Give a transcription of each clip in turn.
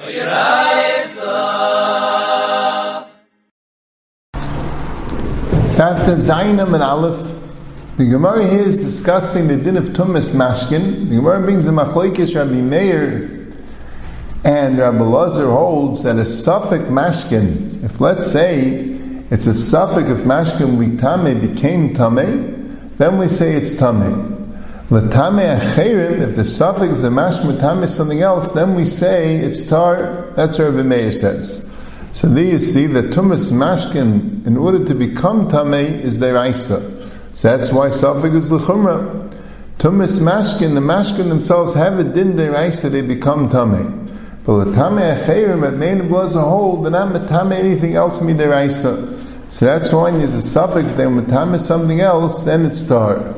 After Zainam and Aleph, the Gemara here is discussing the din of Tumas Mashkin. The Gemara brings a Machlekes Rabbi Meir and Rabbi Lazar holds that a suffix Mashkin, if let's say it's a suffix of Mashkin litame became tame, then we say it's tame. Latame acherim, if the suffix of the mashkin tame is something else, then we say it's tar. That's what Rabbi Meir says. So there you see that tumas mashkin, in order to become tamei, is deraisa. So that's why suffix is lechumra. Tumas mashkin, the mashkin themselves have a din deraisa, they become tamei. But the tamei acherim, at main blows a hole, they're not metame anything else mi deraisa. So that's why when there's a suffix, they metame something else, then it's tar.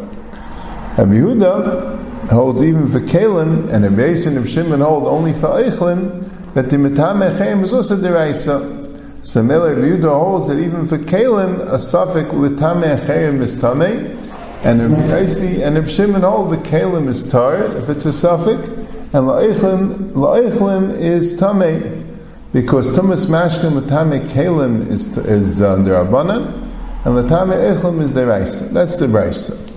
Rabbi Yehuda holds even for Kalim, and Rabbi Yisrael and Shimon hold only for Eichlin, that the Metame Echem is also deraisa. So Miller Yehuda holds that even for Kalim, a suffix Litame Echem is Tame, and Rabbi Yaisi and Rabbi Shimon hold the Kalim is Tar, if it's a suffix, and La'echlim, La'echlim is Tame, because Tumas Mashkin Latame Kalim is, is uh, Derabanan, and Latame Echlim is Deraisa. That's the Raisa.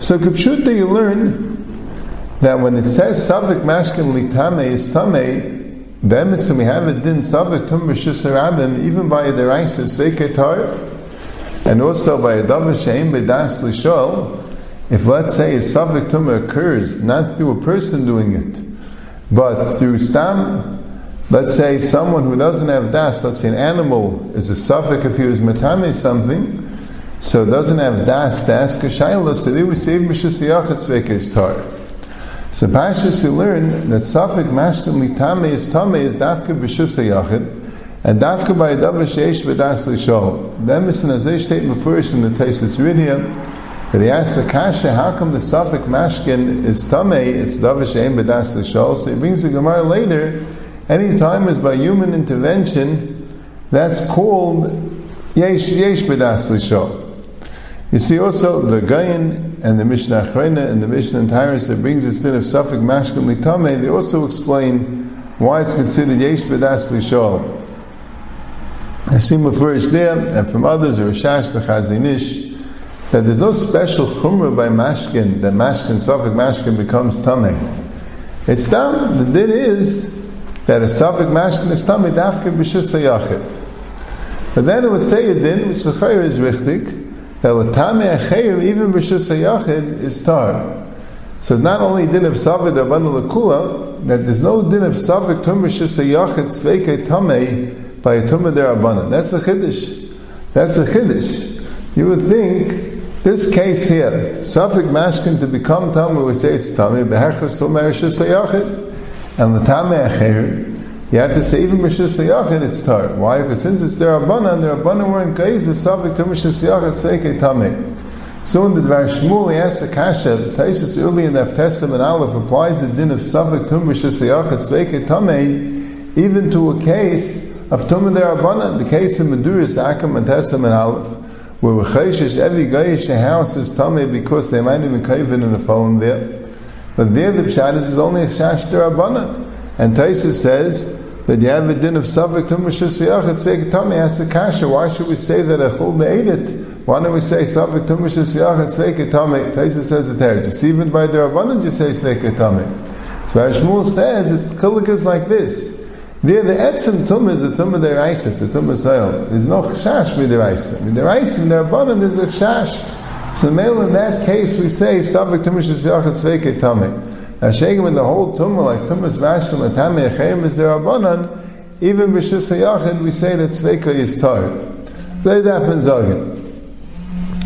So Kipshuta you learn that when it says Savik Mashkin Litame is Tame, then we have a din Savik Tum Rabim, even by the Raisa Sveketar, and also by a Davar Sheim Bedas Lishol, if let's say a Savik Tum occurs not through a person doing it, but through Stam, let's say someone who doesn't have Das, let's say an animal is a Savik if he was Matame something, so it doesn't have Das to ask a Shaila, so they would say Mishus Yachat Sveke is Tar. So Pashas you learn that Safik Mashkim Litame is Tame is Dafka B'Shusa Yachid, and Dafka by Davar Sheish B'Das Lishol. Then Mr. Nazir statement first in the Tesis Ridia, that he asks the Akasha, how come the Safik Mashkin is Tame, it's Davar Sheim B'Das Lishol? So he brings the Gemara later, any time is by human intervention, that's called Yesh Yesh B'Das Lishol. You see also the Gayan and the Mishnah Achrena and the Mishnah Tyrus that brings the sin of Safik Mashkin Litame, they also explain why it's considered Yesh B'das Lishol. I see Mufurish there, and from others, or Shash the Chazinish, that there's no special chumrah by Mashkin, that Mashkin, Safik Mashkin becomes Tameh. It's tam, the din is that a Safik Mashkin is Tameh, Dafka Yachid. But then it would say a din, which the Chayr is richtig, that Latame Achayim, even B'Shus HaYachid, is tar. So it's not only din of Savid Abanu Lakula, that there's no din of Savid Tum B'Shus HaYachid Sveike Tamei by a Tumah Derabana. That's a Chiddush. That's a Chiddush. You would think, this case here, Safik Mashkin to become Tamei, we say it's Tamei, Behechus Tum B'Shus HaYachid, and Latame Achayim, you have to say even Mishus Yachid it's tar. Why? Because since it's their Abana and their Abana were in Kais, it's subject to Mishus Yachid Seike Tameh. So the Dvar Shmuel, he asks the Kasha, Taisus early in the Testament and Aleph applies the din of Safik Tum Mishus Yachid Seike Tameh, even to a case of Tum their Abana, the case of Meduris Akam and Testament Aleph, where Cheshish, every Gayish house is Tameh because they might even cave in the phone there. But there the Pshat is only a Shash Derabana. And Taisa says that you have a din of Savik Tumashus Yachid Sveik Tami has a kasha. Why should we say that a chul made it? Why don't we say Savik Tumashus Yachid Sveik Tami? Taisa says it there. Just even by the Rabbanan you say Sveik Tami. So Shmuel says it chilik is like this. There, the etzim tum is a tum of their it's a tum of soil. There's no chash with their ice. With their ice in their abundant, there's a chash. So, in that case, we say, Savik Tumashus Yachid Sveik Tami. Now, shaking in the whole tumah, like tumas mashkim and tamei echayim is their abanan, even b'shus hayachid, we say that tzveika is tar. So that happens again.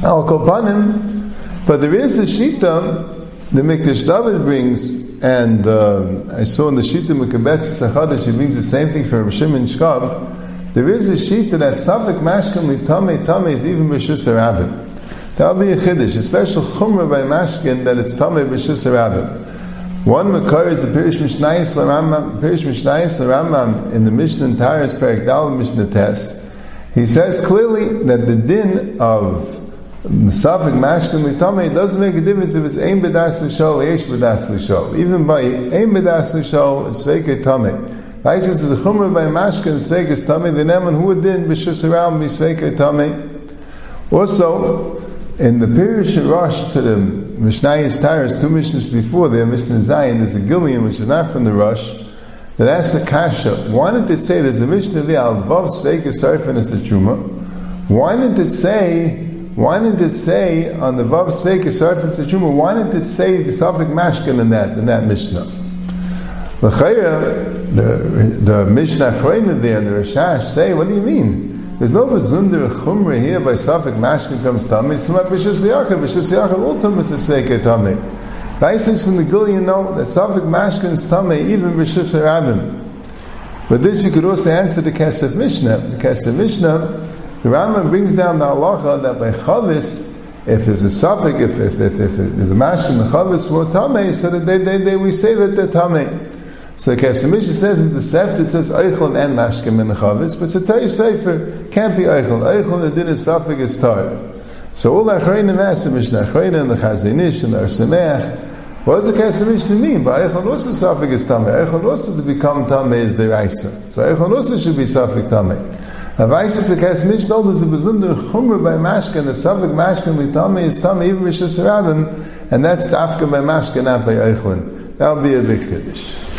Al kopanim, but there is a shita, the Mikdash David brings, and uh, I saw in the shita Mekabetz Sachadash, he brings the same thing from Shimon Shkab. There is a shita that Safik Mashkim Litame Tame is even b'shus harabim. That will be a chiddush, a special chumrah by Mashkin that it's Tame b'shus harabim. One Makar is the Pirish Mishnayis Rambam, Pirish Mishnayis Rambam in the Mishnah entire Perik Dal Mishnah test. He says clearly that the din of Safik Mashkin Litame doesn't make a difference if it's Ein Bedas L'Shol, Yesh Bedas L'Shol. Even by Ein L'Shol, it's Sveike Tame. Weiss is the chumra by mashkin sveikes tummy, the neman who did b'shus around me sveike tummy. Also, in the Pirish Rosh to the Mishnayis Tyrus, two missions before there, Mishnah Zion, there's a Gillian which is not from the Rosh, that asks the Kasha, why didn't it say there's a Mishnah there, Al Vav Sveika Sarfin is a Truma? Why didn't it say, why didn't it say on the Vav Sveika Sarfin is a Truma, why didn't it say the Safik Mashkin in that, in that Mishnah? The Chayra, the, the Mishnah Chayna there the Rashash say, what do you mean? There's no bezunder chumra here by Safik Mashkin comes tummy. It's Tumat B'Shus Yachid. B'Shus Yachid all Tumas is Seike tummy. License from the Gil, you know that Safik Mashkin's tummy, even B'Shus Rabim. But this you could also answer the Kesef Mishnah. The Kesef Mishnah, the Rambam brings down the halacha that by Chavis, if there's a suffix, if, if, if, if, the mashkin the chavis were tamei, so that they, they, they, we say that they're tamei. So the Kesemish says in the Seft, it says Eichel and Mashkim in the Chavis, but it's a Tay Sefer, can't be Eichel. Eichel the din is Safik is Tar. So all the Achrein asked the Mishnah and the Chazinish and the Arsamech, what does the Kesemish mean? By Eichel also Safik is Tameh. Eichel also to become Tameh is the Raisa. So Eichel also should be Safik Tameh. Avaish the Kesemish told us the Bezunder Chumra by Mashkin, the Safik Mashkin, the Tameh is Tameh, even Rishas Rabin, and that's the Afka by Mashkin, not by Eichlin. That would be a big Kiddush.